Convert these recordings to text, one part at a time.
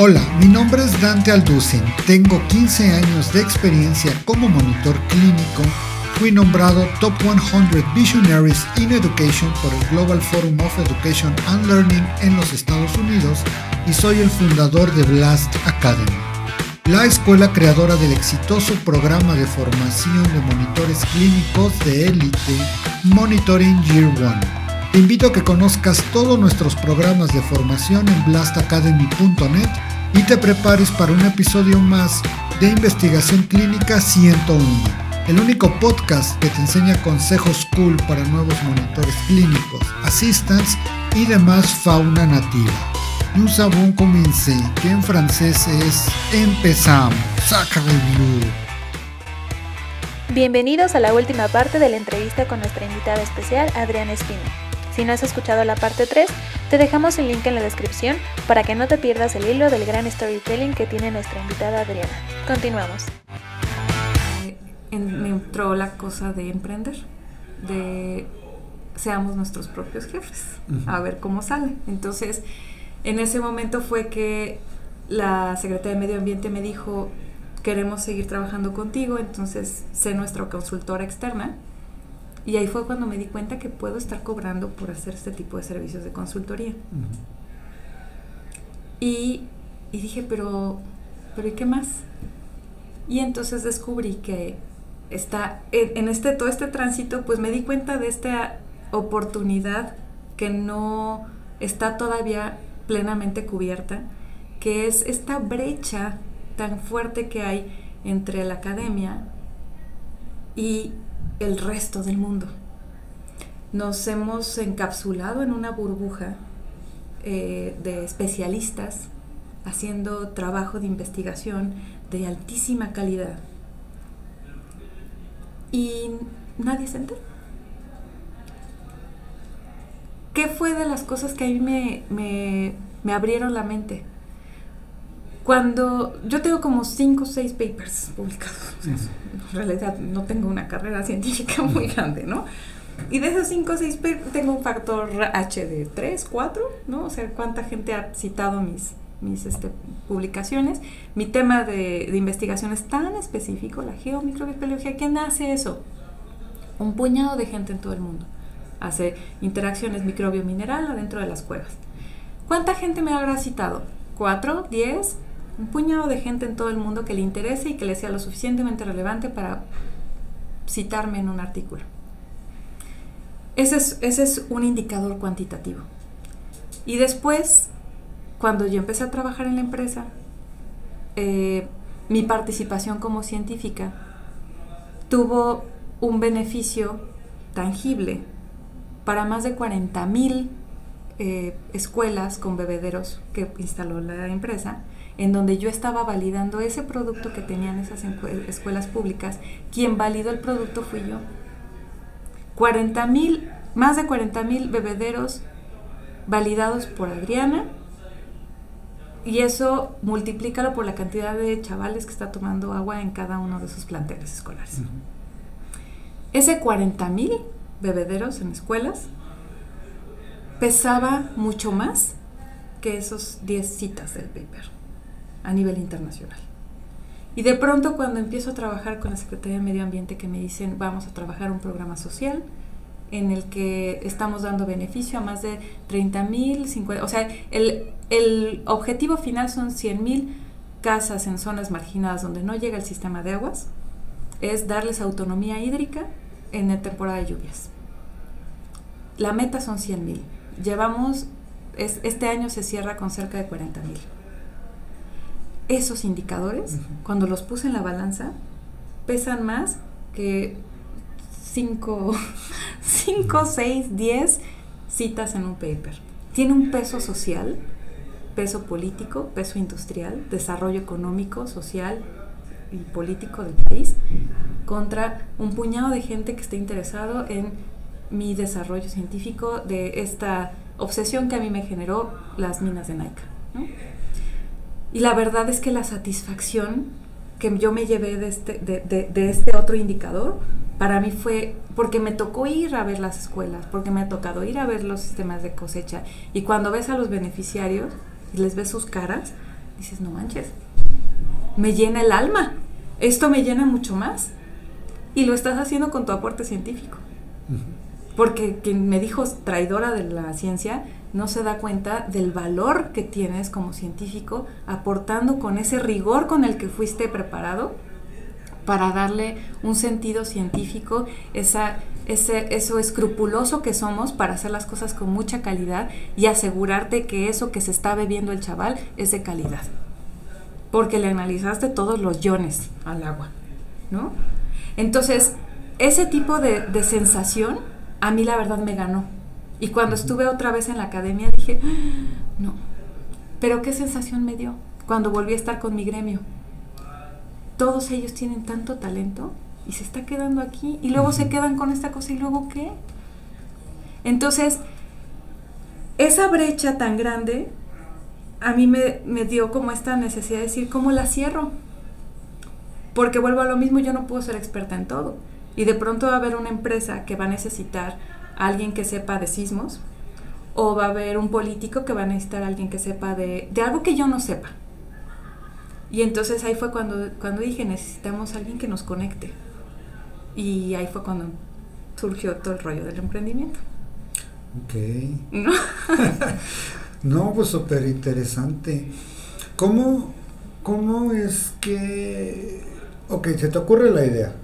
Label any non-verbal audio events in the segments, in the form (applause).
Hola, mi nombre es Dante Alducin. Tengo 15 años de experiencia como monitor clínico. Fui nombrado Top 100 Visionaries in Education por el Global Forum of Education and Learning en los Estados Unidos y soy el fundador de Blast Academy, la escuela creadora del exitoso programa de formación de monitores clínicos de élite Monitoring Year One. Te invito a que conozcas todos nuestros programas de formación en blastacademy.net y te prepares para un episodio más de Investigación Clínica 101, el único podcast que te enseña consejos cool para nuevos monitores clínicos, assistants y demás fauna nativa. Nous avons commencé, que en francés es empezamos. Saca blue. Bienvenidos a la última parte de la entrevista con nuestra invitada especial, Adriana Espina. Si no has escuchado la parte 3, te dejamos el link en la descripción para que no te pierdas el hilo del gran storytelling que tiene nuestra invitada Adriana. Continuamos. me entró la cosa de emprender, de seamos nuestros propios jefes, a ver cómo sale. Entonces, en ese momento fue que la Secretaría de Medio Ambiente me dijo, queremos seguir trabajando contigo, entonces sé nuestra consultora externa y ahí fue cuando me di cuenta que puedo estar cobrando por hacer este tipo de servicios de consultoría. y, dije, pero, pero ¿y qué más? Y entonces descubrí que está en, este todo este tránsito, pues me di cuenta de esta oportunidad que no está todavía plenamente cubierta, que es esta brecha tan fuerte que hay entre la academia y el resto del mundo. Nos hemos encapsulado en una burbuja eh, de especialistas haciendo trabajo de investigación de altísima calidad y nadie se entera. ¿Qué fue de las cosas que a mí me, me abrieron la mente? Cuando yo tengo como cinco o seis papers publicados, en realidad no tengo una carrera científica (laughs) muy grande, ¿no? Y de esos cinco o seis papers tengo un factor H de 3, 4, ¿no? O sea, cuánta gente ha citado mis, mis este, publicaciones. Mi tema de, de, investigación es tan específico, la geomicrobiología, ¿quién hace eso? Un puñado de gente en todo el mundo. Hace interacciones microbio-mineral adentro de las cuevas. ¿Cuánta gente me habrá citado? ¿Cuatro? ¿Diez? Un puñado de gente en todo el mundo que le interese y que le sea lo suficientemente relevante para citarme en un artículo. Ese es, ese es un indicador cuantitativo. Y después, cuando yo empecé a trabajar en la empresa, eh, mi participación como científica tuvo un beneficio tangible para más de 40 mil eh, escuelas con bebederos que instaló la empresa en donde yo estaba validando ese producto que tenían esas escuelas públicas, quien validó el producto fui yo. 40 mil, más de 40 mil bebederos validados por Adriana, y eso multiplícalo por la cantidad de chavales que está tomando agua en cada uno de sus planteles escolares. Ese 40 mil bebederos en escuelas pesaba mucho más que esos 10 citas del paper a nivel internacional. Y de pronto cuando empiezo a trabajar con la Secretaría de Medio Ambiente que me dicen vamos a trabajar un programa social en el que estamos dando beneficio a más de 30 mil, 50, o sea, el, el objetivo final son 100 mil casas en zonas marginadas donde no llega el sistema de aguas, es darles autonomía hídrica en la temporada de lluvias. La meta son 100 mil. Llevamos, es, este año se cierra con cerca de 40 mil esos indicadores, cuando los puse en la balanza, pesan más que 5, 6, 10 citas en un paper. Tiene un peso social, peso político, peso industrial, desarrollo económico, social y político del país, contra un puñado de gente que esté interesado en mi desarrollo científico de esta obsesión que a mí me generó las minas de Naica. Y la verdad es que la satisfacción que yo me llevé de este, de, este otro indicador, para mí fue porque me tocó ir a ver las escuelas, porque me ha tocado ir a ver los sistemas de cosecha. Y cuando ves a los beneficiarios y les ves sus caras, dices, no manches, me llena el alma, esto me llena mucho más. Y lo estás haciendo con tu aporte científico. Porque quien me dijo traidora de la ciencia no se da cuenta del valor que tienes como científico aportando con ese rigor con el que fuiste preparado para darle un sentido científico, esa, ese, eso escrupuloso que somos para hacer las cosas con mucha calidad y asegurarte que eso que se está bebiendo el chaval es de calidad. Porque le analizaste todos los iones al agua, ¿no? Entonces, ese tipo de, de sensación a mí la verdad me ganó. Y cuando estuve otra vez en la academia dije, ah, no, pero qué sensación me dio cuando volví a estar con mi gremio todos ellos tienen tanto talento y se está quedando aquí y luego se quedan con esta cosa y luego qué. Entonces, esa brecha tan grande a mí me, dio como esta necesidad de decir, ¿cómo la cierro? Porque vuelvo a lo mismo, yo no puedo ser experta en todo. Y de pronto va a haber una empresa que va a necesitar alguien que sepa de sismos, o va a haber un político que va a necesitar a alguien que sepa de, de algo que yo no sepa. Y entonces ahí fue cuando, cuando dije, necesitamos a alguien que nos conecte. Y ahí fue cuando surgió todo el rollo del emprendimiento. Ok. No, (laughs) no pues súper interesante. ¿Cómo, ¿Cómo es que... Ok, se te ocurre la idea.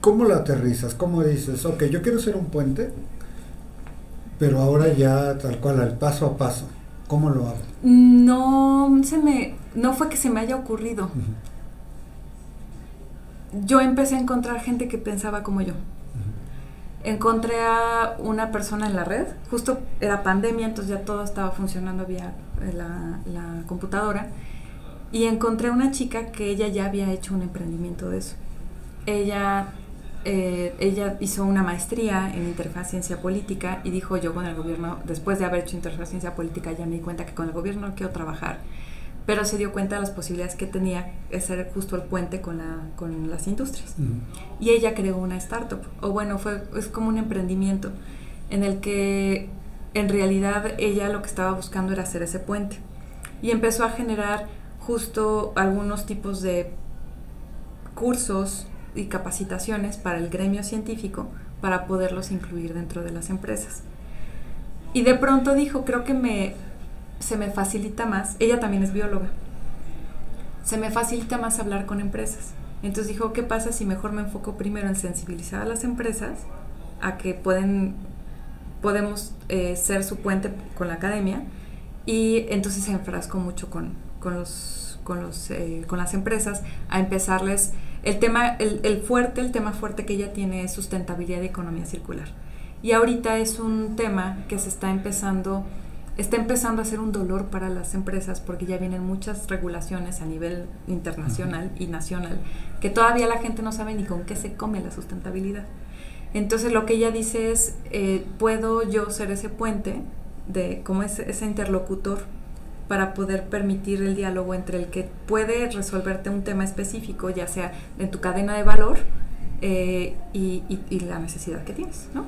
¿Cómo la aterrizas? ¿Cómo dices, ok, yo quiero ser un puente, pero ahora ya tal cual, al paso a paso? ¿Cómo lo hago? No se me, no fue que se me haya ocurrido. Yo empecé a encontrar gente que pensaba como yo. Encontré a una persona en la red, justo era pandemia, entonces ya todo estaba funcionando vía eh, la, la computadora. Y encontré una chica que ella ya había hecho un emprendimiento de eso. Ella eh, ella hizo una maestría en interfaz ciencia política y dijo yo con el gobierno, después de haber hecho interfaz ciencia política, ya me di cuenta que con el gobierno no quiero trabajar, pero se dio cuenta de las posibilidades que tenía de ser justo el puente con, la, con las industrias. Y ella creó una startup, o bueno, fue, es como un emprendimiento en el que en realidad ella lo que estaba buscando era hacer ese puente. Y empezó a generar justo algunos tipos de cursos y capacitaciones para el gremio científico para poderlos incluir dentro de las empresas. Y de pronto dijo, creo que me, se me facilita más, ella también es bióloga, se me facilita más hablar con empresas. Entonces dijo, ¿qué pasa si mejor me enfoco primero en sensibilizar a las empresas a que pueden, podemos eh, ser su puente con la academia? Y entonces se enfrascó mucho con, con, los, con, los, eh, con las empresas a empezarles el tema, el, fuerte, el tema fuerte que ella tiene es sustentabilidad y economía circular. Y ahorita es un tema que se está empezando, está empezando a ser un dolor para las empresas porque ya vienen muchas regulaciones a nivel internacional y nacional que todavía la gente no sabe ni con qué se come la sustentabilidad. Entonces lo que ella dice es, eh, ¿puedo yo ser ese puente de como ese, ese interlocutor para poder permitir el diálogo entre el que puede resolverte un tema específico, ya sea en tu cadena de valor eh, y, la necesidad que tienes, ¿no?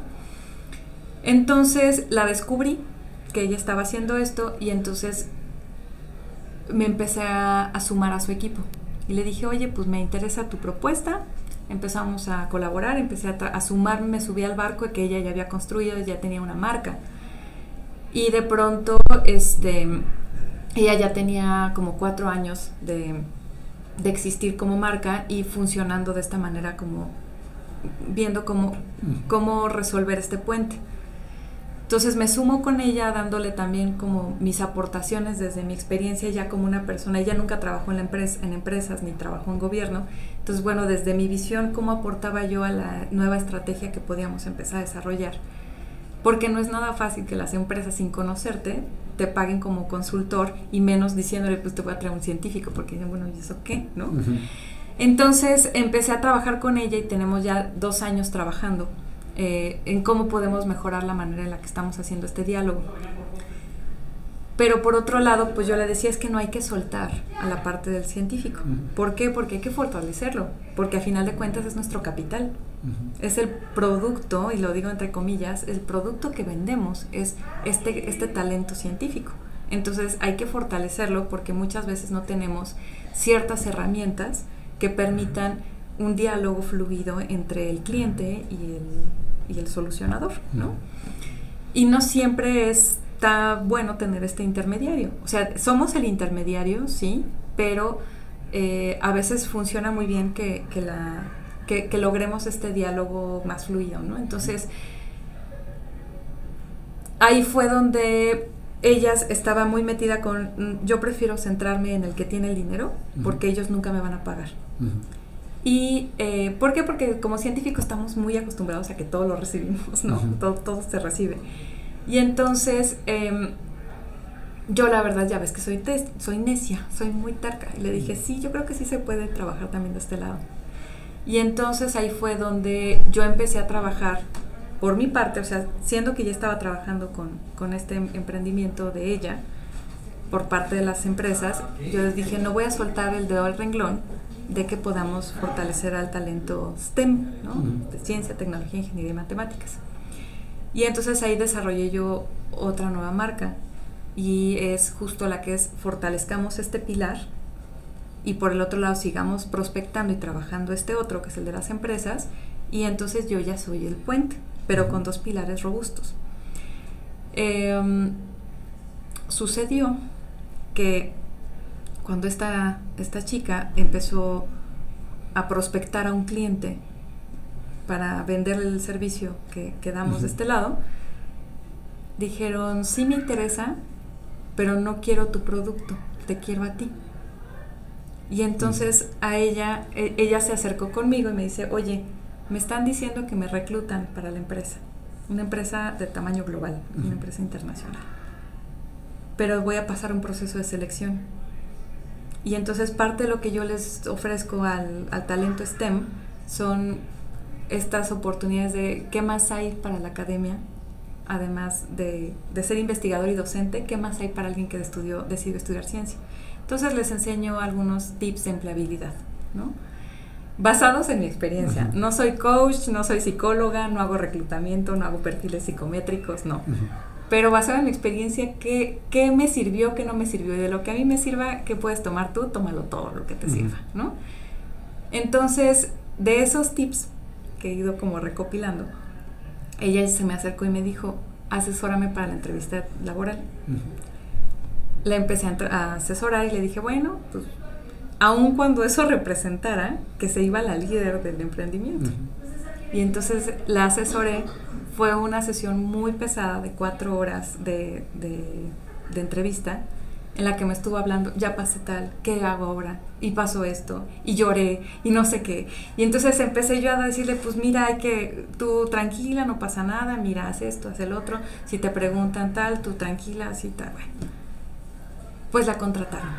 Entonces la descubrí que ella estaba haciendo esto y entonces me empecé a, sumar a su equipo y le dije, oye, pues me interesa tu propuesta, empezamos a colaborar, empecé a, a sumarme, me subí al barco que ella ya había construido, ya tenía una marca. Y de pronto, este, ella ya tenía como cuatro años de, existir como marca y funcionando de esta manera como viendo cómo, cómo resolver este puente. Entonces me sumo con ella dándole también como mis aportaciones desde mi experiencia ya como una persona. Ella nunca trabajó en, la empresa, en empresas ni trabajó en gobierno. Entonces, bueno, desde mi visión, cómo aportaba yo a la nueva estrategia que podíamos empezar a desarrollar. Porque no es nada fácil que las empresas sin conocerte te paguen como consultor y menos diciéndole, pues te voy a traer un científico, porque bueno, ¿y eso qué? ¿No? Entonces empecé a trabajar con ella y tenemos ya dos años trabajando eh, en cómo podemos mejorar la manera en la que estamos haciendo este diálogo. Pero por otro lado, pues yo le decía es que no hay que soltar a la parte del científico. ¿Por qué? Porque hay que fortalecerlo, porque a final de cuentas es nuestro capital. Es el producto, y lo digo entre comillas, el producto que vendemos es este, este talento científico. Entonces hay que fortalecerlo porque muchas veces no tenemos ciertas herramientas que permitan un diálogo fluido entre el cliente y el, y el solucionador, ¿no? Y no siempre está bueno tener este intermediario. O sea, somos el intermediario, sí, pero eh, a veces funciona muy bien que, que la, que, que, logremos este diálogo más fluido, ¿no? Entonces, ahí fue donde ella estaba muy metida con, mm, yo prefiero centrarme en el que tiene el dinero, porque ellos nunca me van a pagar. ¿Y eh, por qué? Porque como científicos estamos muy acostumbrados a que todo lo recibimos, ¿no? todo, todo, se recibe. Y entonces, eh, yo la verdad ya ves que soy, soy necia, soy muy terca. Y le dije, sí, yo creo que sí se puede trabajar también de este lado. Y entonces ahí fue donde yo empecé a trabajar por mi parte, o sea, siendo que ya estaba trabajando con, con este emprendimiento de ella, por parte de las empresas, yo les dije, no voy a soltar el dedo al renglón de que podamos fortalecer al talento STEM, ¿no? de ciencia, tecnología, ingeniería y matemáticas. Y entonces ahí desarrollé yo otra nueva marca y es justo la que es fortalezcamos este pilar y por el otro lado sigamos prospectando y trabajando este otro, que es el de las empresas, y entonces yo ya soy el puente, pero con dos pilares robustos. Eh, sucedió que cuando esta, esta chica empezó a prospectar a un cliente para vender el servicio que, que damos uh -huh. de este lado, dijeron, sí me interesa, pero no quiero tu producto, te quiero a ti. Y entonces a ella, e, ella se acercó conmigo y me dice, oye, me están diciendo que me reclutan para la empresa, una empresa de tamaño global, uh -huh. una empresa internacional. Pero voy a pasar un proceso de selección y entonces parte de lo que yo les ofrezco al, al, talento STEM son estas oportunidades de qué más hay para la academia, además de, de ser investigador y docente, qué más hay para alguien que estudió, decidió estudiar ciencia. Entonces les enseño algunos tips de empleabilidad, ¿no? basados en mi experiencia. Uh -huh. No soy coach, no soy psicóloga, no hago reclutamiento, no hago perfiles psicométricos, no. Uh -huh pero basado en mi experiencia, ¿qué, ¿qué, me sirvió, qué no me sirvió? Y de lo que a mí me sirva, ¿qué puedes tomar tú? Tómalo todo lo que te uh -huh. sirva, ¿no? Entonces, de esos tips que he ido como recopilando, ella se me acercó y me dijo, asesórame para la entrevista laboral. Uh -huh. La empecé a, a, asesorar y le dije, bueno, pues, aun cuando eso representara que se iba la líder del emprendimiento. Uh -huh. Y entonces la asesoré fue una sesión muy pesada de cuatro horas de, de, de, entrevista en la que me estuvo hablando, ya pasé tal, ¿qué hago ahora? Y pasó esto, y lloré, y no sé qué. Y entonces empecé yo a decirle, pues mira, hay que, tú tranquila, no pasa nada, mira, haz esto, haz el otro, si te preguntan tal, tú tranquila, así tal, bueno. Pues la contrataron.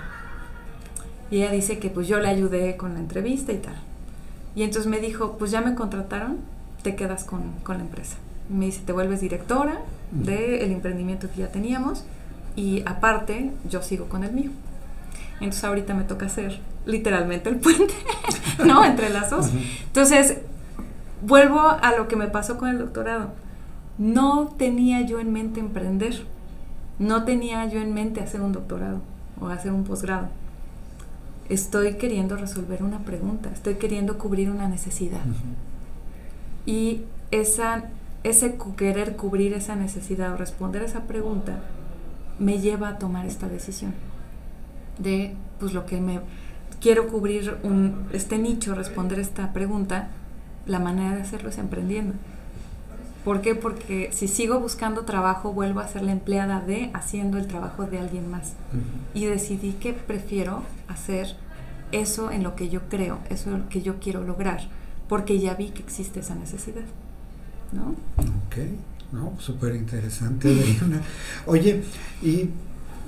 Y ella dice que pues yo le ayudé con la entrevista y tal. Y entonces me dijo, pues ya me contrataron, te quedas con, con la empresa me dice, te vuelves directora del emprendimiento que ya teníamos y aparte yo sigo con el mío. Entonces ahorita me toca hacer literalmente el puente, (laughs) ¿no? Entre las dos. Entonces, vuelvo a lo que me pasó con el doctorado. No tenía yo en mente emprender, no tenía yo en mente hacer un doctorado o hacer un posgrado. Estoy queriendo resolver una pregunta, estoy queriendo cubrir una necesidad. Uh -huh. Y esa ese querer cubrir esa necesidad o responder esa pregunta me lleva a tomar esta decisión de pues lo que me quiero cubrir un, este nicho, responder esta pregunta, la manera de hacerlo es emprendiendo. ¿Por qué? Porque si sigo buscando trabajo, vuelvo a ser la empleada de haciendo el trabajo de alguien más. Uh -huh. Y decidí que prefiero hacer eso en lo que yo creo, eso en lo que yo quiero lograr, porque ya vi que existe esa necesidad. ¿no? Ok, no, súper interesante. (laughs) Oye, y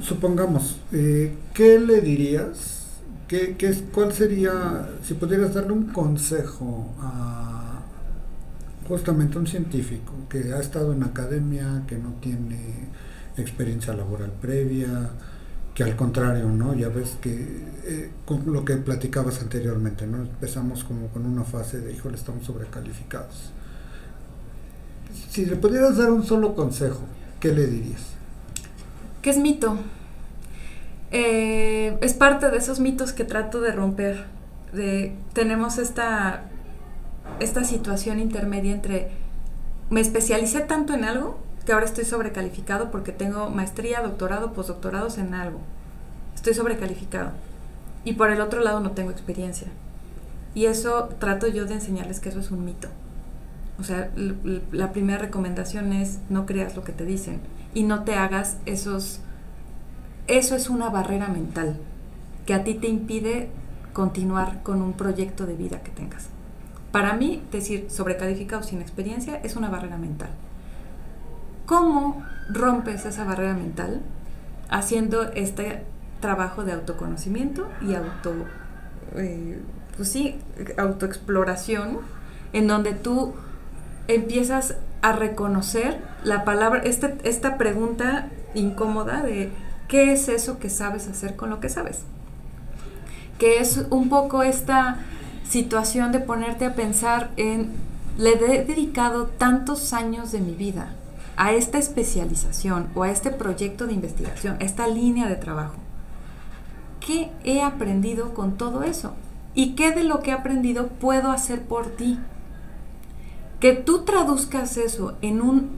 supongamos, eh, ¿qué le dirías? ¿Qué, qué, ¿Cuál sería, si pudieras darle un consejo a justamente un científico que ha estado en academia, que no tiene experiencia laboral previa, que al contrario, ¿no? Ya ves que eh, con lo que platicabas anteriormente, ¿no? Empezamos como con una fase de, híjole, estamos sobrecalificados si le pudieras dar un solo consejo, ¿qué le dirías? Que es mito, eh, es parte de esos mitos que trato de romper. Tenemos esta, esta situación intermedia entre me especialicé tanto en algo que ahora estoy sobrecalificado porque tengo maestría, doctorado, postdoctorados en algo. Estoy sobrecalificado. Y por el otro lado no tengo experiencia. Y eso trato yo de enseñarles que eso es un mito. O sea, la primera recomendación es no creas lo que te dicen y no te hagas esos... Eso es una barrera mental que a ti te impide continuar con un proyecto de vida que tengas. Para mí, decir sobrecalificado sin experiencia es una barrera mental. ¿Cómo rompes esa barrera mental? Haciendo este trabajo de autoconocimiento y auto, eh, pues sí, autoexploración, en donde tú empiezas a reconocer la palabra, este, esta pregunta incómoda de ¿qué es eso que sabes hacer con lo que sabes? Que es un poco esta situación de ponerte a pensar en, le he dedicado tantos años de mi vida a esta especialización o a este proyecto de investigación, a esta línea de trabajo. ¿Qué he aprendido con todo eso? ¿Y qué de lo que he aprendido puedo hacer por ti? Que tú traduzcas eso en un,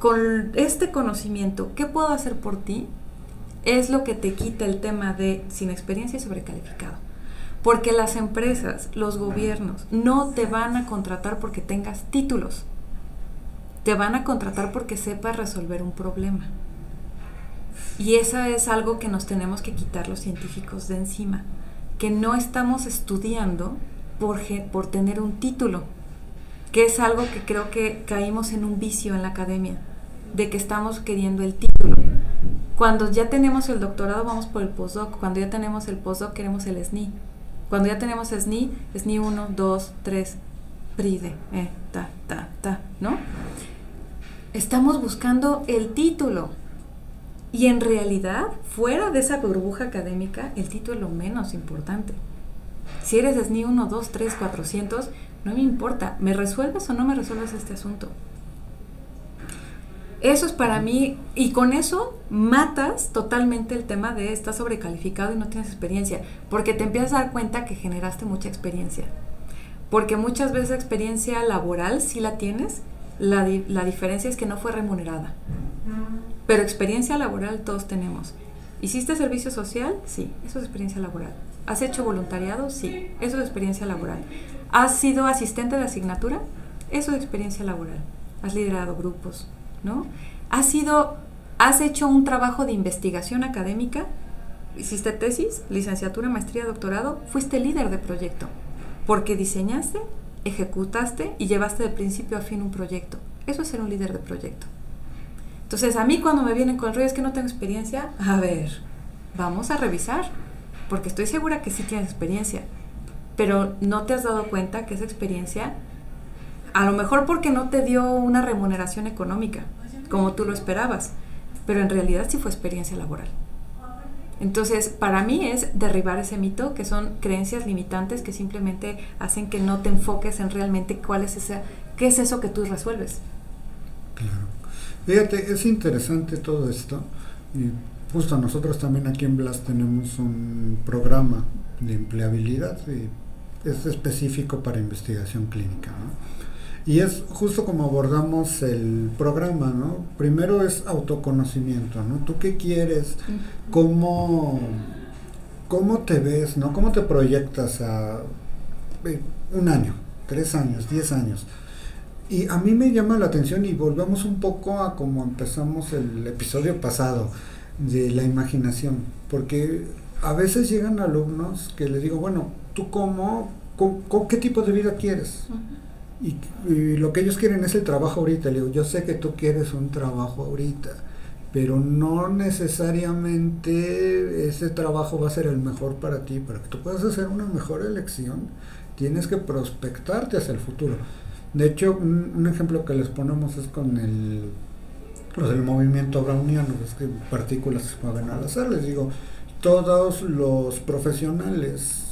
con este conocimiento, ¿qué puedo hacer por ti? Es lo que te quita el tema de sin experiencia y sobrecalificado. Porque las empresas, los gobiernos, no te van a contratar porque tengas títulos. Te van a contratar porque sepas resolver un problema. Y eso es algo que nos tenemos que quitar los científicos de encima. Que no estamos estudiando por, por tener un título que es algo que creo que caímos en un vicio en la academia, de que estamos queriendo el título. Cuando ya tenemos el doctorado vamos por el postdoc, cuando ya tenemos el postdoc queremos el SNI. Cuando ya tenemos SNI, SNI 1, 2, 3, PRIDE, eh, ta, ta, ta, ¿no? Estamos buscando el título. Y en realidad, fuera de esa burbuja académica, el título es lo menos importante. Si eres SNI 1, 2, 3, 400, no me importa, ¿me resuelves o no me resuelves este asunto? Eso es para mí, y con eso matas totalmente el tema de estás sobrecalificado y no tienes experiencia, porque te empiezas a dar cuenta que generaste mucha experiencia. Porque muchas veces experiencia laboral sí la tienes, la, la diferencia es que no fue remunerada. Pero experiencia laboral todos tenemos. ¿Hiciste servicio social? Sí, eso es experiencia laboral. ¿Has hecho voluntariado? Sí, eso es experiencia laboral. ¿Has sido asistente de asignatura? Eso es experiencia laboral. Has liderado grupos, ¿no? ¿Has sido, has hecho un trabajo de investigación académica? ¿Hiciste tesis, licenciatura, maestría, doctorado? Fuiste líder de proyecto. Porque diseñaste, ejecutaste y llevaste de principio a fin un proyecto. Eso es ser un líder de proyecto. Entonces, a mí cuando me vienen con rollo es que no tengo experiencia, a ver, vamos a revisar porque estoy segura que sí tienes experiencia, pero no te has dado cuenta que esa experiencia, a lo mejor porque no te dio una remuneración económica, como tú lo esperabas, pero en realidad sí fue experiencia laboral. Entonces, para mí es derribar ese mito, que son creencias limitantes que simplemente hacen que no te enfoques en realmente cuál es esa, qué es eso que tú resuelves. Claro. Fíjate, es interesante todo esto. Justo nosotros también aquí en Blas tenemos un programa de empleabilidad y es específico para investigación clínica. Y es justo como abordamos el programa, ¿no? Primero es autoconocimiento, ¿no? ¿Tú qué quieres? ¿Cómo, cómo te ves, ¿no? ¿Cómo te proyectas a eh, un año, tres años, diez años? Y a mí me llama la atención y volvemos un poco a como empezamos el episodio pasado de la imaginación, porque a veces llegan alumnos que les digo, bueno, ¿tú cómo, qué tipo de vida quieres? y, lo que ellos quieren es el trabajo ahorita. Le digo, yo sé que tú quieres un trabajo ahorita, pero no necesariamente ese trabajo va a ser el mejor para ti. Para que tú puedas hacer una mejor elección, tienes que prospectarte hacia el futuro. De hecho, un ejemplo que les ponemos es con el los del movimiento browniano, es que partículas se mueven al azar, les digo, todos los profesionales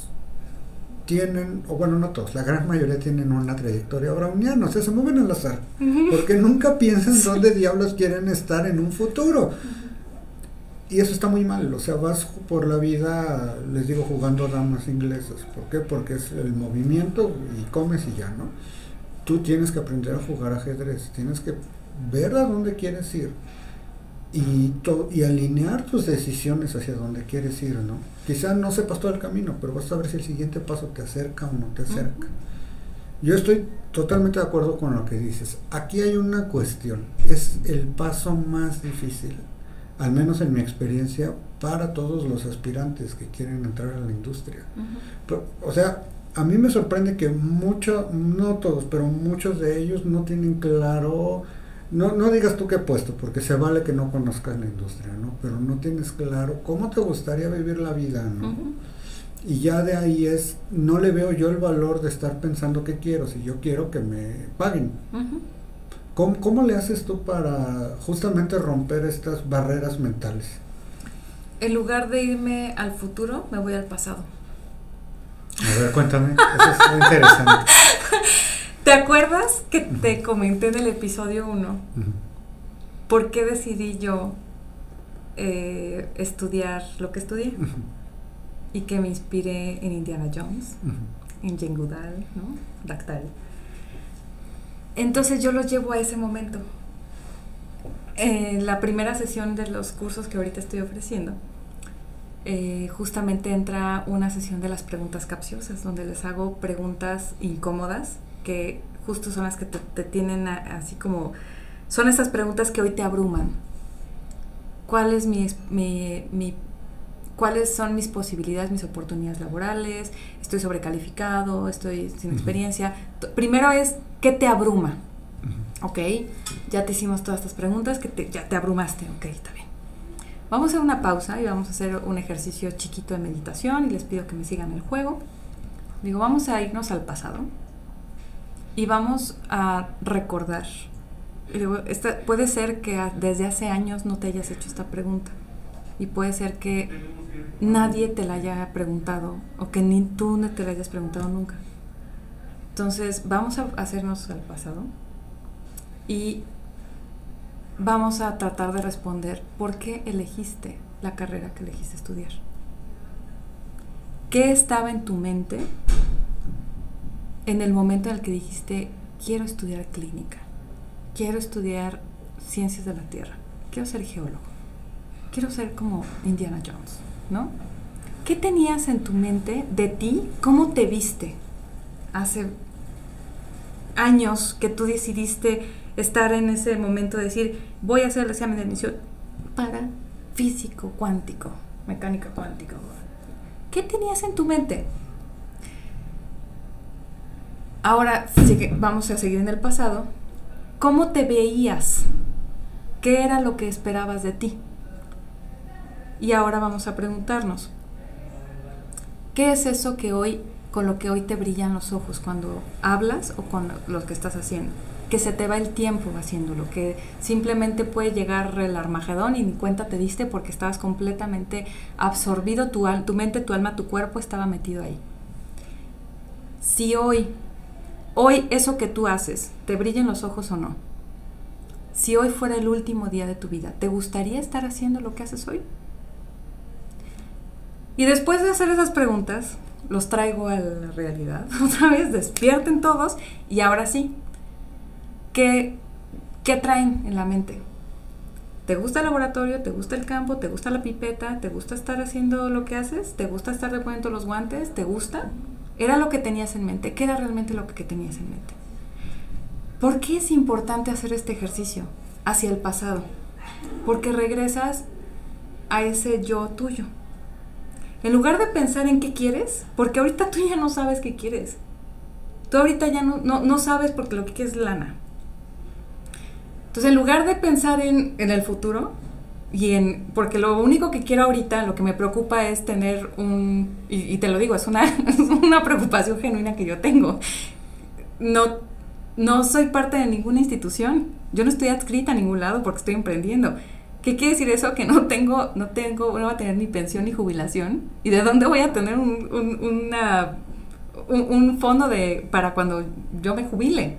tienen, o bueno, no todos, la gran mayoría tienen una trayectoria browniana, o sea, se mueven al azar, porque nunca piensan dónde diablos quieren estar en un futuro. y eso está muy mal, o sea, vas por la vida, les digo, jugando damas inglesas. ¿Por qué? Porque es el movimiento y comes y ya, ¿no? Tú tienes que aprender a jugar ajedrez, tienes que ver a dónde quieres ir y, y alinear tus decisiones hacia donde quieres ir, ¿no? Quizá no sepas todo el camino, pero vas a ver si el siguiente paso te acerca o no te acerca. Yo estoy totalmente de acuerdo con lo que dices. Aquí hay una cuestión, es el paso más difícil al menos en mi experiencia, para todos los aspirantes que quieren entrar a la industria. o sea, a mí me sorprende que muchos, no todos, pero muchos de ellos no tienen claro, no, no digas tú qué puesto, porque se vale que no conozcas la industria, ¿no? Pero no tienes claro cómo te gustaría vivir la vida, ¿no? Y ya de ahí es, no le veo yo el valor de estar pensando qué quiero, si yo quiero que me paguen. ¿Cómo, le haces tú para justamente romper estas barreras mentales? En lugar de irme al futuro, me voy al pasado. A ver, cuéntame, eso es interesante. (laughs) ¿Te acuerdas que te comenté en el episodio 1 por qué decidí yo eh, estudiar lo que estudié? Y que me inspiré en Indiana Jones, en Jane Goodall, ¿no? Dactal. Entonces yo los llevo a ese momento. En la primera sesión de los cursos que ahorita estoy ofreciendo, eh, justamente entra una sesión de las preguntas capciosas, donde les hago preguntas incómodas, que justo son las que te, tienen así como, son esas preguntas que hoy te abruman. ¿Cuál es mi, mi, cuáles son mis posibilidades, mis oportunidades laborales, estoy sobrecalificado, estoy sin experiencia. Primero es, ¿qué te abruma? Ok, ya te hicimos todas estas preguntas, que ya te abrumaste, ok, está bien. Vamos a hacer una pausa y vamos a hacer un ejercicio chiquito de meditación y les pido que me sigan el juego. Digo, vamos a irnos al pasado y vamos a recordar. puede ser que desde hace años no te hayas hecho esta pregunta y puede ser que nadie te la haya preguntado o que ni tú no te la hayas preguntado nunca. Entonces vamos a hacernos al pasado y vamos a tratar de responder por qué elegiste la carrera que elegiste estudiar. ¿Qué estaba en tu mente en el momento en el que dijiste, quiero estudiar clínica, quiero estudiar ciencias de la Tierra, quiero ser geólogo, quiero ser como Indiana Jones? ¿no? ¿Qué tenías en tu mente de ti? ¿Cómo te viste hace años que tú decidiste estar en ese momento de decir, voy a hacer el examen de admisión para físico cuántico, mecánica cuántica? ¿Qué tenías en tu mente? Ahora vamos a seguir en el pasado. ¿Cómo te veías? ¿Qué era lo que esperabas de ti? Y ahora vamos a preguntarnos, ¿qué es eso que hoy, con lo que hoy te brillan los ojos cuando hablas o con lo que estás haciendo? Que se te va el tiempo haciéndolo, que simplemente puede llegar el Armagedón y ni cuenta te diste porque estabas completamente absorbido, tu, tu mente, tu alma, tu cuerpo estaba metido ahí. Si hoy, hoy eso que tú haces, te brillan los ojos o no, si hoy fuera el último día de tu vida, ¿te gustaría estar haciendo lo que haces hoy? Y después de hacer esas preguntas, los traigo a la realidad. (laughs) Otra vez, despierten todos y ahora sí, ¿qué, ¿qué traen en la mente? ¿Te gusta el laboratorio? ¿Te gusta el campo? ¿Te gusta la pipeta? ¿Te gusta estar haciendo lo que haces? ¿Te gusta estar reponiendo los guantes? ¿Te gusta? ¿Era lo que tenías en mente? ¿Qué era realmente lo que tenías en mente? ¿Por qué es importante hacer este ejercicio hacia el pasado? Porque regresas a ese yo tuyo. En lugar de pensar en qué quieres, porque ahorita tú ya no sabes qué quieres. Tú ahorita ya no, no, sabes porque lo que quieres es lana. Entonces, en lugar de pensar en, el futuro, y en, porque lo único que quiero ahorita, lo que me preocupa es tener un, y, te lo digo, es una, (laughs) una preocupación genuina que yo tengo. No, no soy parte de ninguna institución, yo no estoy adscrita a ningún lado porque estoy emprendiendo ¿Qué quiere decir eso? Que no tengo, no tengo, no voy a tener ni pensión ni jubilación. ¿Y de dónde voy a tener un, un, una, un, fondo de, para cuando yo me jubile?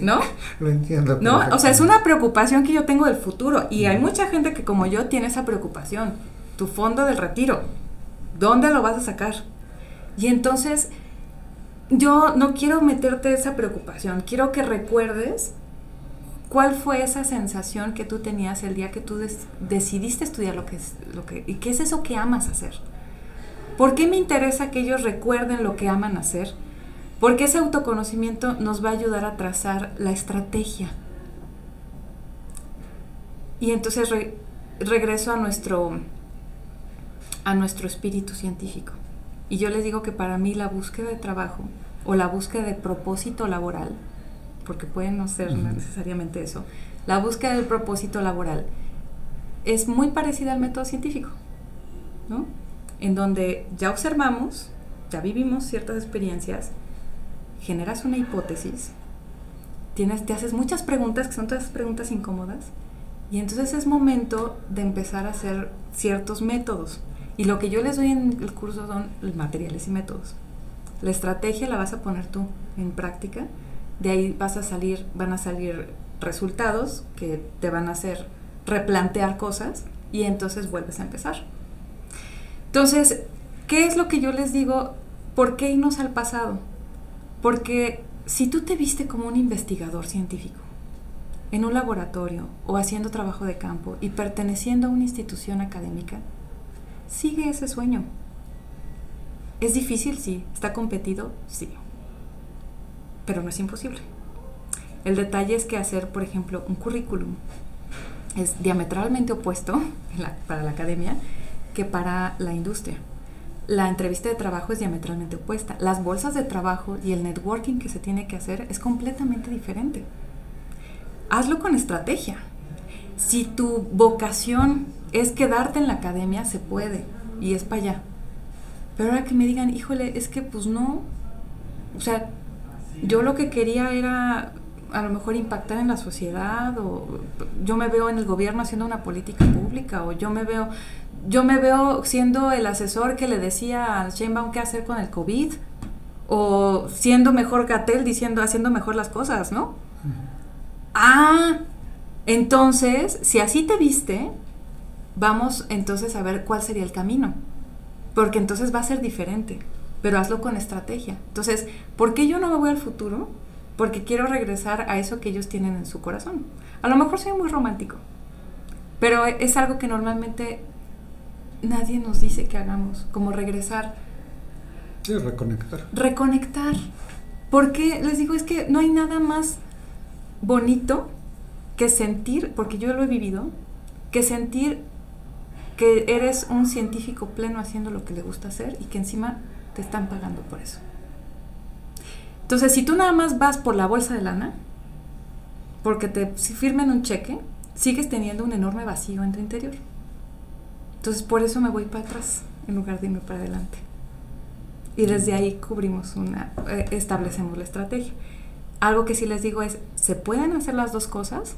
¿No? (laughs) Lo entiendo. ¿No? O sea, es una preocupación que yo tengo del futuro. Y hay mucha gente que como yo tiene esa preocupación. Tu fondo del retiro. ¿Dónde lo vas a sacar? Y entonces, yo no quiero meterte esa preocupación. Quiero que recuerdes cuál fue esa sensación que tú tenías el día que tú decidiste estudiar lo que es lo que y qué es eso que amas hacer. ¿Por qué me interesa que ellos recuerden lo que aman hacer? Porque ese autoconocimiento nos va a ayudar a trazar la estrategia. Y entonces regreso a nuestro, a nuestro espíritu científico. Y yo les digo que para mí la búsqueda de trabajo o la búsqueda de propósito laboral, porque puede no ser necesariamente eso, la búsqueda del propósito laboral es muy parecida al método científico, ¿no? En donde ya observamos, ya vivimos ciertas experiencias, generas una hipótesis, tienes, te haces muchas preguntas, que son todas preguntas incómodas, y entonces es momento de empezar a hacer ciertos métodos. Y lo que yo les doy en el curso son materiales y métodos. La estrategia la vas a poner tú en práctica, de ahí vas a salir, van a salir resultados que te van a hacer replantear cosas y entonces vuelves a empezar. Entonces, ¿qué es lo que yo les digo? ¿Por qué irnos al pasado? Porque si tú te viste como un investigador científico, en un laboratorio o haciendo trabajo de campo y perteneciendo a una institución académica, sigue ese sueño. ¿Es difícil? Sí. ¿Está competido? Sí. Pero no es imposible. El detalle es que hacer, por ejemplo, un currículum es diametralmente opuesto (laughs) para la academia que para la industria la entrevista de trabajo es diametralmente opuesta. Las bolsas de trabajo y el networking que se tiene que hacer es completamente diferente. Hazlo con estrategia. Si tu vocación es quedarte en la academia, se puede y es para allá. Pero ahora que me digan, híjole, es que pues no. O sea, yo lo que quería era a lo mejor impactar en la sociedad o yo me veo en el gobierno haciendo una política pública o yo me veo yo me veo siendo el asesor que le decía a Sheinbaum qué hacer con el COVID o siendo mejor Gatel diciendo haciendo mejor las cosas, ¿no? Ah, entonces, si así te viste, vamos entonces a ver cuál sería el camino. Porque entonces va a ser diferente, pero hazlo con estrategia. Entonces, ¿por qué yo no me voy al futuro? Porque quiero regresar a eso que ellos tienen en su corazón. A lo mejor soy muy romántico, pero es algo que normalmente nadie nos dice que hagamos, como regresar. Sí, reconectar. Reconectar. Porque les digo, es que no hay nada más bonito que sentir, porque yo lo he vivido, que sentir que eres un científico pleno haciendo lo que le gusta hacer y que encima te están pagando por eso. Entonces, si tú nada más vas por la bolsa de lana, porque te firmen un cheque, sigues teniendo un enorme vacío en tu interior. Entonces por eso me voy para atrás en lugar de irme para adelante. Y desde ahí cubrimos una, eh, establecemos la estrategia. Algo que sí les digo es, ¿se pueden hacer las dos cosas?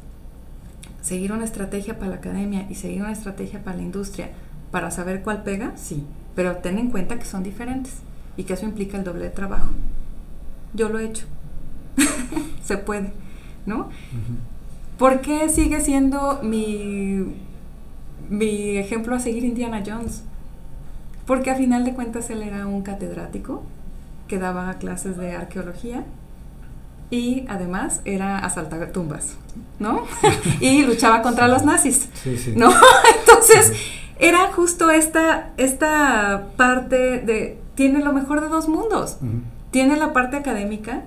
Seguir una estrategia para la academia y seguir una estrategia para la industria para saber cuál pega, sí, pero ten en cuenta que son diferentes y que eso implica el doble de trabajo. Yo lo he hecho. (laughs) Se puede, ¿no? ¿Por qué sigue siendo mi mi ejemplo a seguir Indiana Jones. Porque a final de cuentas él era un catedrático que daba clases de arqueología y además era asaltar tumbas, ¿no? (laughs) y luchaba contra los nazis, ¿no? (laughs) Entonces, era justo esta, esta parte de, tiene lo mejor de dos mundos. Tiene la parte académica,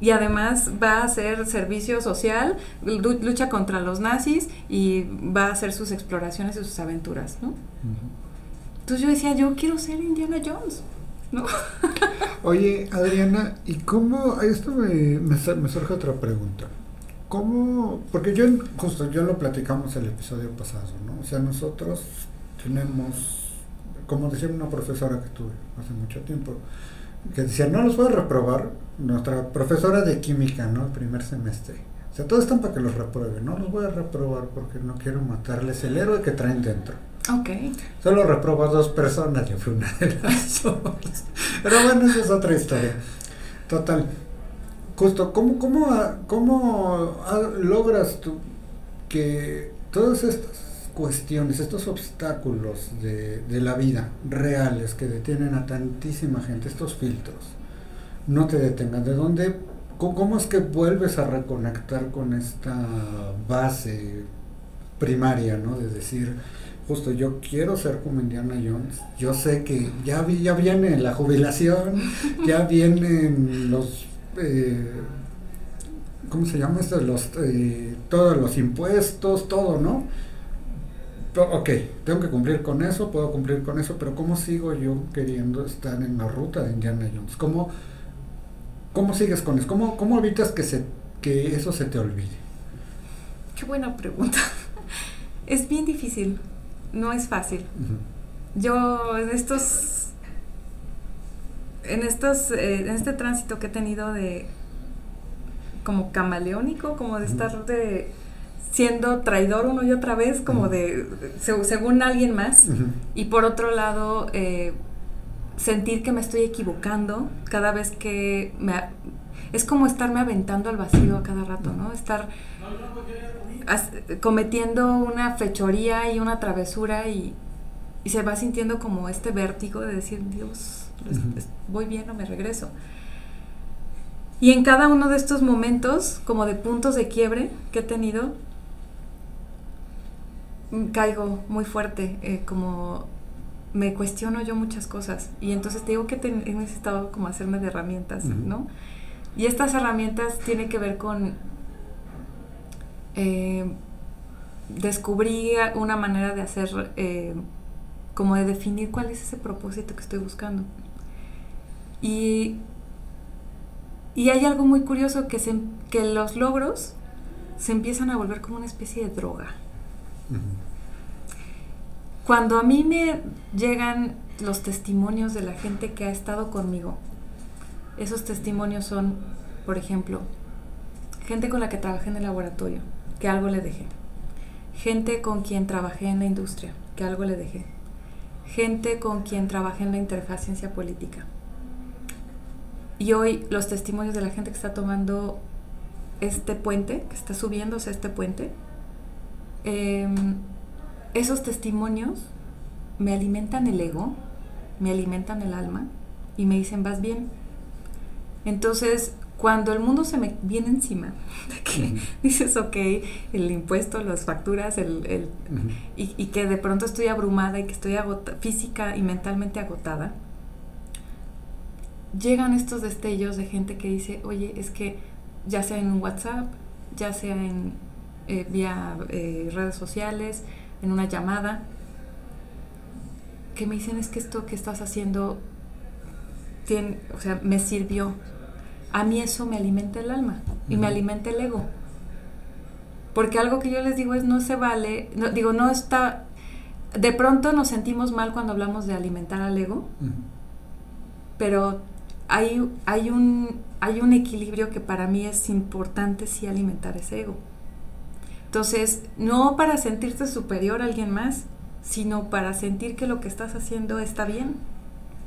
y además va a hacer servicio social, lucha contra los nazis y va a hacer sus exploraciones y sus aventuras, ¿no? Entonces yo decía, yo quiero ser Indiana Jones, ¿no? (laughs) Oye, Adriana, ¿y cómo, esto me, me, surge otra pregunta, ¿cómo, porque yo, justo, yo lo platicamos el episodio pasado, ¿no? O sea, nosotros tenemos, como decía una profesora que tuve hace mucho tiempo, que decía, no los voy a reprobar, nuestra profesora de química, ¿no? El primer semestre. O sea, todos están para que los reprueben, no los voy a reprobar porque no quiero matarles el héroe que traen dentro. Ok. Solo reprobo a dos personas, y fue una de las (laughs) dos. Pero bueno, esa es otra historia. Total. Justo, ¿cómo, cómo, cómo logras tú que todas estas cuestiones, estos obstáculos de, de, la vida reales que detienen a tantísima gente, estos filtros, no te detengan? ¿De dónde, cómo es que vuelves a reconectar con esta base primaria, ¿no? De decir, justo yo quiero ser como Indiana Jones. Yo sé que ya, vi, ya viene la jubilación, ya (laughs) vienen los... Eh, ¿Cómo se llama esto? Los, eh, todos los impuestos, todo, ¿no? Ok, tengo que cumplir con eso, puedo cumplir con eso, pero ¿cómo sigo yo queriendo estar en la ruta de Indiana Jones? ¿Cómo, cómo sigues con eso? ¿Cómo, cómo evitas que, se, que eso se te olvide? Qué buena pregunta. (laughs) Es bien difícil, no es fácil. Yo en estos, en estos, eh, en este tránsito que he tenido de como camaleónico, como de estar de siendo traidor uno y otra vez, como de según alguien más, y por otro lado eh, sentir que me estoy equivocando cada vez que me es como estarme aventando al vacío a cada rato, ¿no? Estar cometiendo una fechoría y una travesura y, se va sintiendo como este vértigo de decir, Dios, voy bien o me regreso. Y en cada uno de estos momentos, como de puntos de quiebre que he tenido, caigo muy fuerte, eh, como me cuestiono yo muchas cosas. Y entonces te digo que he necesitado como hacerme de herramientas, ¿no? Y estas herramientas tienen que ver con eh, descubrí una manera de hacer, eh, como de definir cuál es ese propósito que estoy buscando. Y, y hay algo muy curioso que, se, que los logros se empiezan a volver como una especie de droga. Cuando a mí me llegan los testimonios de la gente que ha estado conmigo, esos testimonios son, por ejemplo, gente con la que trabajé en el laboratorio, que algo le dejé. Gente con quien trabajé en la industria, que algo le dejé. Gente con quien trabajé en la interfaz ciencia política. Y hoy los testimonios de la gente que está tomando este puente, que está subiéndose a este puente, em, esos testimonios me alimentan el ego, me alimentan el alma y me dicen, vas bien. Entonces, cuando el mundo se me viene encima, (laughs) de que dices, ok, el impuesto, las facturas, el, y, que de pronto estoy abrumada y que estoy física y mentalmente agotada, llegan estos destellos de gente que dice, oye, es que ya sea en WhatsApp, ya sea en eh, vía eh, redes sociales, en una llamada, que me dicen es que esto que estás haciendo, tiene, o sea, me sirvió a mí eso me alimenta el alma y me alimenta el ego. Porque algo que yo les digo es no se vale, digo, no está, de pronto nos sentimos mal cuando hablamos de alimentar al ego, pero hay, hay, un, hay un equilibrio que para mí es importante sí alimentar ese ego. Entonces, no para sentirte superior a alguien más, sino para sentir que lo que estás haciendo está bien,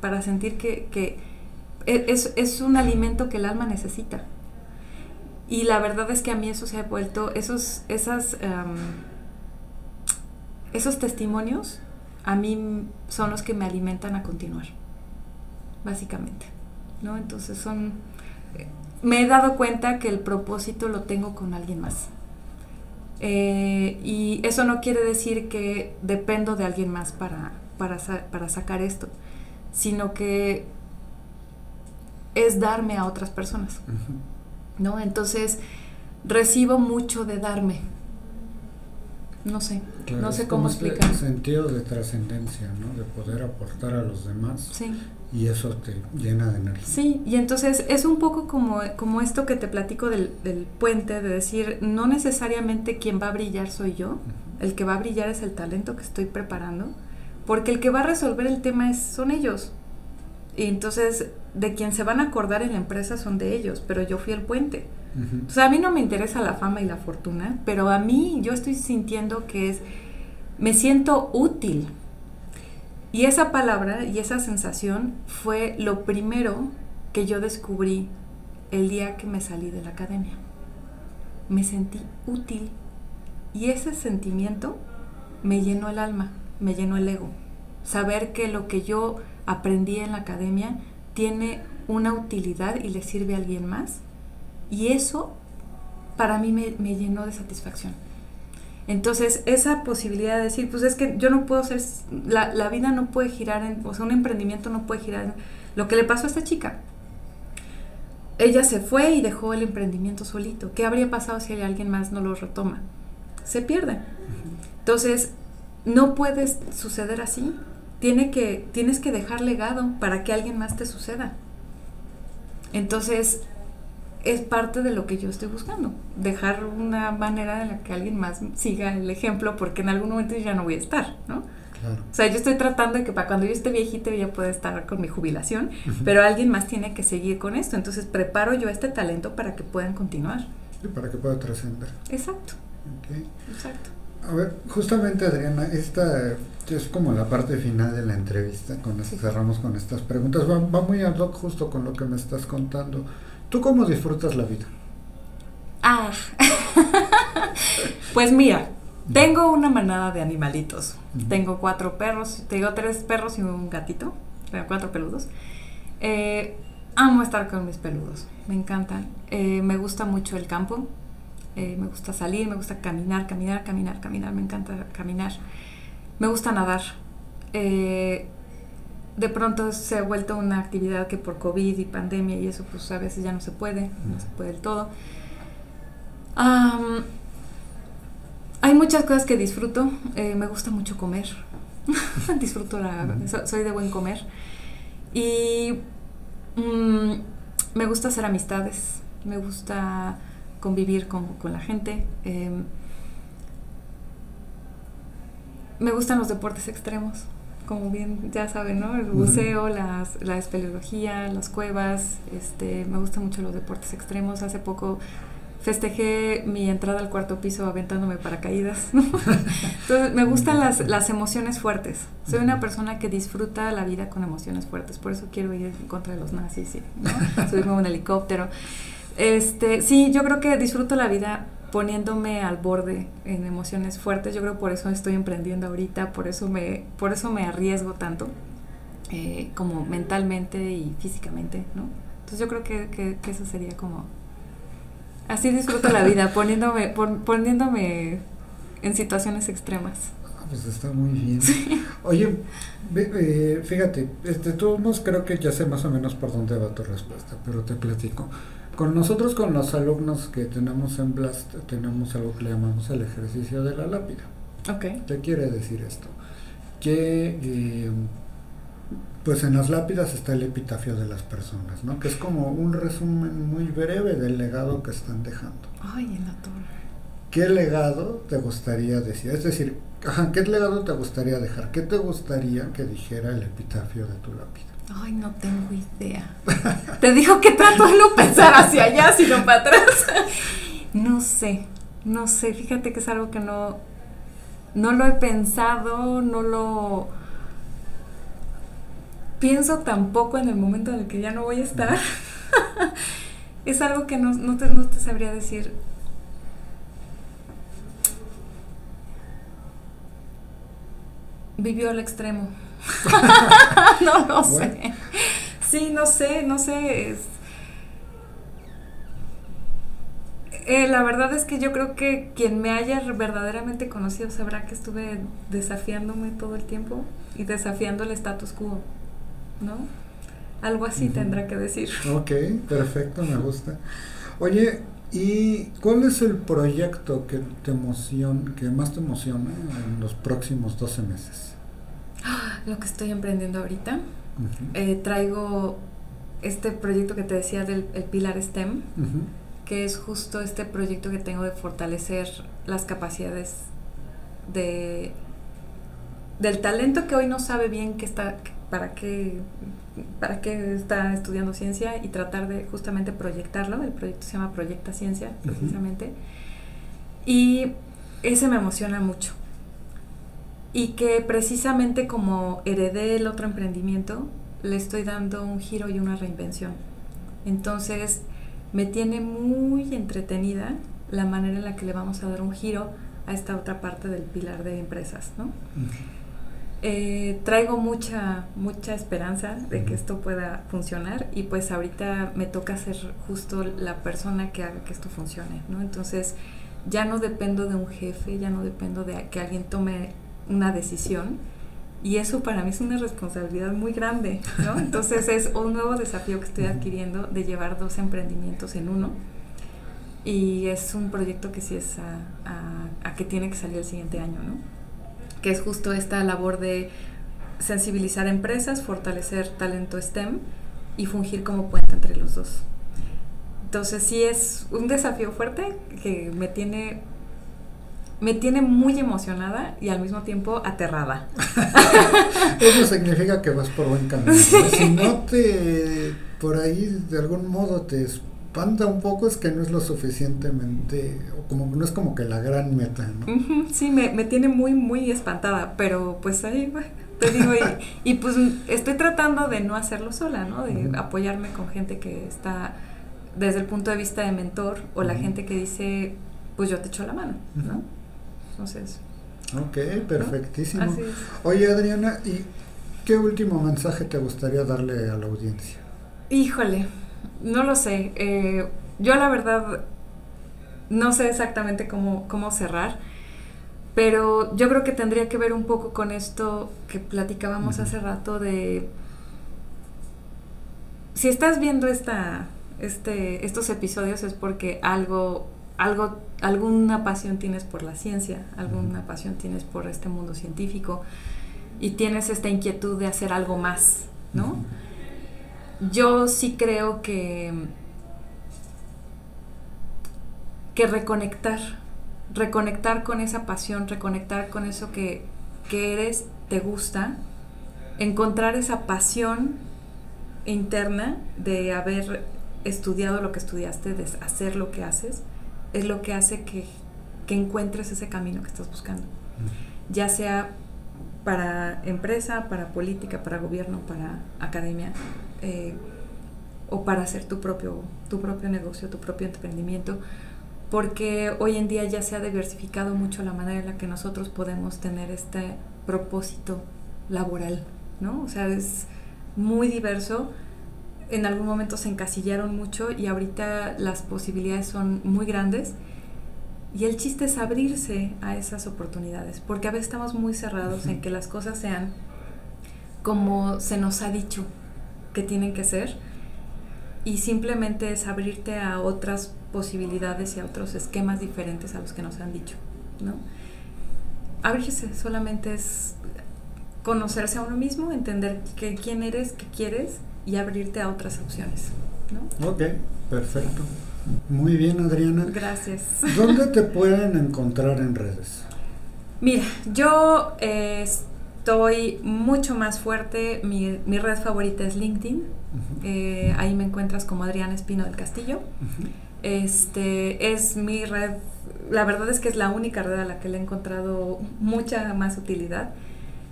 para sentir que, que e, es, es, un alimento que el alma necesita. Y la verdad es que a mí eso se ha vuelto, esos, esas, esos testimonios a mí son los que me alimentan a continuar, básicamente. ¿no? Entonces son, me he dado cuenta que el propósito lo tengo con alguien más. Eh, y eso no quiere decir que dependo de alguien más para, para, para sacar esto, sino que es darme a otras personas. ¿No? Entonces, recibo mucho de darme. No sé, no sé cómo este explicar. sentido de trascendencia, ¿no? De poder aportar a los demás. Sí. Y eso te llena de energía. Sí, y entonces es un poco como, como esto que te platico del, del puente, de decir, no necesariamente quien va a brillar soy yo, el que va a brillar es el talento que estoy preparando, porque el que va a resolver el tema es, son ellos. Y entonces, de quien se van a acordar en la empresa son de ellos, pero yo fui el puente. O sea, a mí no me interesa la fama y la fortuna, pero a mí yo estoy sintiendo que es, me siento útil. Y esa palabra y esa sensación fue lo primero que yo descubrí el día que me salí de la academia. Me sentí útil y ese sentimiento me llenó el alma, me llenó el ego. Saber que lo que yo aprendí en la academia tiene una utilidad y le sirve a alguien más. Y eso para mí me, me llenó de satisfacción. Entonces, esa posibilidad de decir, pues es que yo no puedo ser, la, la vida no puede girar, en, o sea, un emprendimiento no puede girar en lo que le pasó a esta chica. Ella se fue y dejó el emprendimiento solito. ¿Qué habría pasado si alguien más no lo retoma? Se pierde. Entonces, no puedes suceder así. Tiene que, tienes que dejar legado para que alguien más te suceda. Entonces, es parte de lo que yo estoy buscando. Dejar una manera en la que alguien más siga el ejemplo, porque en algún momento ya no voy a estar, ¿no? Claro. O sea, yo estoy tratando de que para cuando yo esté viejita ya pueda estar con mi jubilación, pero alguien más tiene que seguir con esto. Entonces preparo yo este talento para que puedan continuar. Y para que pueda trascender. Exacto. Exacto. A ver, justamente Adriana, esta es como la parte final de la entrevista, con cerramos con estas preguntas. Va, va muy ad hoc justo con lo que me estás contando. ¿Tú cómo disfrutas la vida? Ah, (laughs) pues mira, tengo una manada de animalitos. Tengo cuatro perros, tengo tres perros y un gatito, cuatro peludos. Eh, amo estar con mis peludos, me encantan. Eh, me gusta mucho el campo, eh, me gusta salir, me gusta caminar, caminar, caminar, caminar, me encanta caminar. Me gusta nadar de pronto se ha vuelto una actividad que por COVID y pandemia y eso pues a veces ya no se puede, no se puede del todo. hay muchas cosas que disfruto, eh, me gusta mucho comer, (laughs) disfruto la, soy de buen comer. Y mm, me gusta hacer amistades, me gusta convivir con, la gente. Em, me gustan los deportes extremos como bien ya saben, ¿no? El buceo, las, la espeleología, las cuevas, este, me gustan mucho los deportes extremos. Hace poco festejé mi entrada al cuarto piso aventándome paracaídas. (laughs) Entonces, me gustan las, las emociones fuertes. Soy una persona que disfruta la vida con emociones fuertes, por eso quiero ir en contra de los nazis, ¿no? (laughs) subirme a un helicóptero. Este, sí, yo creo que disfruto la vida poniéndome al borde en emociones fuertes. Yo creo por eso estoy emprendiendo ahorita, por eso me, por eso me arriesgo tanto, eh, como mentalmente y físicamente, ¿no? Entonces yo creo que, eso sería como... Así disfruto la vida, (laughs) poniéndome, poniéndome en situaciones extremas. Ah, pues está muy bien. Oye, eh, fíjate, este, todos creo que ya sé más o menos por dónde va tu respuesta, pero te platico. Con nosotros, con los alumnos que tenemos en Blast, tenemos algo que le llamamos el ejercicio de la lápida. ¿Qué quiere decir esto? Que eh, pues en las lápidas está el epitafio de las personas, ¿no? Que es como un resumen muy breve del legado que están dejando. Ay, en la torre. ¿Qué legado te gustaría decir? Es decir, ¿qué legado te gustaría dejar? ¿Qué te gustaría que dijera el epitafio de tu lápida? Ay, no tengo idea. (laughs) Te dijo que trato de no pensar hacia allá, sino para atrás. (laughs) No sé, no sé. Fíjate que es algo que no, no lo he pensado, no lo pienso tampoco en el momento en el que ya no voy a estar. (laughs) es algo que no, no, te, no te sabría decir. Vivió al extremo. (laughs) no lo sé. Sí, no sé, no sé. Eh, la verdad es que yo creo que quien me haya verdaderamente conocido sabrá que estuve desafiándome todo el tiempo y desafiando el status quo, ¿no? Algo así tendrá que decir. Ok, perfecto, me gusta. Oye, ¿y cuál es el proyecto que te emociona, que más te emociona en los próximos 12 meses? Lo que estoy emprendiendo ahorita. Eh, traigo este proyecto que te decía del Pilar STEM, que es justo este proyecto que tengo de fortalecer las capacidades de del talento que hoy no sabe bien que está para qué para qué está estudiando ciencia y tratar de justamente proyectarlo. El proyecto se llama Proyecta Ciencia, precisamente. Y ese me emociona mucho y que precisamente como heredé el otro emprendimiento, le estoy dando un giro y una reinvención. Entonces, me tiene muy entretenida la manera en la que le vamos a dar un giro a esta otra parte del pilar de empresas, ¿no? Eh, traigo mucha, mucha esperanza de que esto pueda funcionar y pues ahorita me toca ser justo la persona que haga que esto funcione, ¿no? Entonces ya no dependo de un jefe, ya no dependo de que alguien tome una decisión y eso para mí es una responsabilidad muy grande, ¿no? (laughs) Entonces es un nuevo desafío que estoy adquiriendo de llevar dos emprendimientos en uno y es un proyecto que sí es a, a que tiene que salir el siguiente año, ¿no? que es justo esta labor de sensibilizar empresas, fortalecer talento STEM y fungir como puente entre los dos. Entonces sí es un desafío fuerte que me tiene me tiene muy emocionada y al mismo tiempo aterrada. (laughs) Eso significa que vas por buen camino. Si no te por ahí de algún modo te espanta un poco es que no es lo suficientemente, o como no es como que la gran meta, ¿no? sí, me, me, tiene muy, muy espantada, pero pues ahí, te digo, y, pues estoy tratando de no hacerlo sola, ¿no? De apoyarme con gente que está desde el punto de vista de mentor o la gente que dice, pues yo te echo la mano, ¿no? Entonces... Ok, perfectísimo. Oye, Adriana, ¿y qué último mensaje te gustaría darle a la audiencia? Híjole, no lo sé. Eh, yo la verdad no sé exactamente cómo, cómo cerrar, pero yo creo que tendría que ver un poco con esto que platicábamos hace rato de... Si estás viendo esta, este, estos episodios es porque algo, algo, alguna pasión tienes por la ciencia, alguna pasión tienes por este mundo científico y tienes esta inquietud de hacer algo más, ¿no? yo sí creo que, que reconectar, reconectar con esa pasión, reconectar con eso que, eres, te gusta, encontrar esa pasión interna de haber estudiado lo que estudiaste, de hacer lo que haces, es lo que hace que, que encuentres ese camino que estás buscando. Ya sea para empresa, para política, para gobierno, para academia, eh, o para hacer tu propio, tu propio negocio, tu propio emprendimiento, porque hoy en día ya se ha diversificado mucho la manera en la que nosotros podemos tener este propósito laboral, ¿no? O sea, es muy diverso. En algún momento se encasillaron mucho y ahorita las posibilidades son muy grandes. Y el chiste es abrirse a esas oportunidades, porque a veces estamos muy cerrados en que las cosas sean como se nos ha dicho, que tienen que ser y simplemente es abrirte a otras posibilidades y a otros esquemas diferentes a los que nos han dicho, ¿no? Abrirse solamente es conocerse a uno mismo, entender que, quién eres, qué quieres y abrirte a otras opciones, ¿no? Ok, perfecto. Muy bien, Adriana. Gracias. ¿Dónde te (laughs) pueden encontrar en redes? Mira, yo eh, estoy mucho más fuerte. Mi, mi red favorita es LinkedIn. Eh, ahí me encuentras como Adriana Espino del Castillo. Este es mi red. La verdad es que es la única red a la que le he encontrado mucha más utilidad.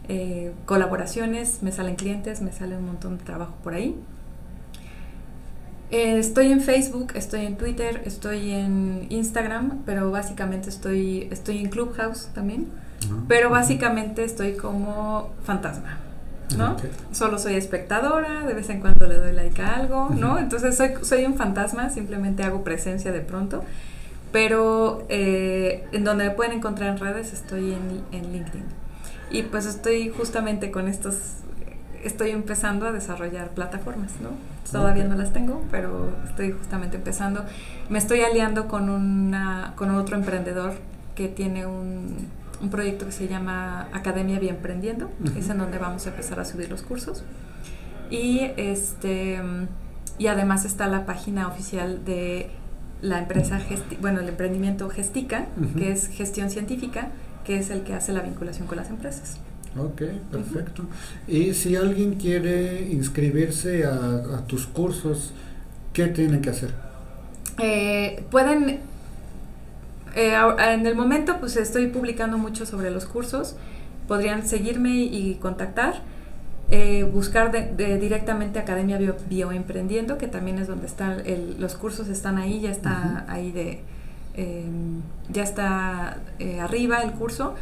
Eh, colaboraciones, me salen clientes, me sale un montón de trabajo por ahí. Eh, estoy en Facebook, estoy en Twitter, estoy en Instagram, pero básicamente estoy, estoy en Clubhouse también. Pero básicamente estoy como fantasma, ¿no? Solo soy espectadora, de vez en cuando le doy like a algo, ¿no? Entonces soy, soy un fantasma, simplemente hago presencia de pronto. Pero eh, en donde me pueden encontrar en redes estoy en, en LinkedIn. Y pues estoy justamente con estos, estoy empezando a desarrollar plataformas, ¿no? Todavía no las tengo, pero estoy justamente empezando. Me estoy aliando con, una, con otro emprendedor que tiene un un proyecto que se llama Academia Bien Emprendiendo, es en donde vamos a empezar a subir los cursos. Y, este, y además está la página oficial de la empresa, bueno, el emprendimiento Gestica, que es gestión científica, que es el que hace la vinculación con las empresas. Ok, perfecto. Y si alguien quiere inscribirse a, tus cursos, ¿qué tienen que hacer? Eh, pueden eh, en el momento pues estoy publicando mucho sobre los cursos, podrían seguirme y contactar. Eh, buscar de, directamente Academia Bio, Bioemprendiendo, que también es donde están los cursos están ahí, ya está ahí de, em, ya está eh, arriba el curso.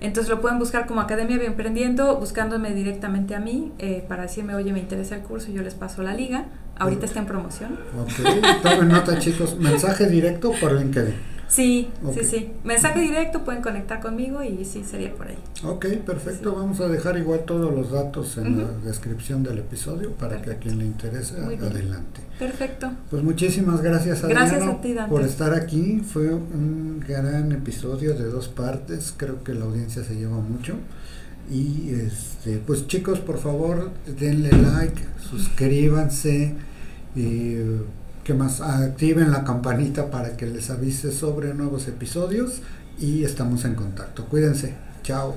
Entonces lo pueden buscar como Academia Bioemprendiendo, buscándome directamente a mí eh, para decirme, oye, me interesa el curso, yo les paso la liga. Ahorita está en promoción. Ok, tomen nota chicos, mensaje directo por LinkedIn. Sí, sí, sí. Mensaje directo, pueden conectar conmigo y sí, sería por ahí. Ok, perfecto. Vamos a dejar igual todos los datos en la descripción del episodio para que a quien le interese adelante. Perfecto. Pues muchísimas gracias, Adriano, por estar aquí. Fue un gran episodio de dos partes. Creo que la audiencia se lleva mucho. Y este, pues chicos, por favor, denle like, suscríbanse y que más activen la campanita para que les avise sobre nuevos episodios y estamos en contacto. Cuídense. Chao.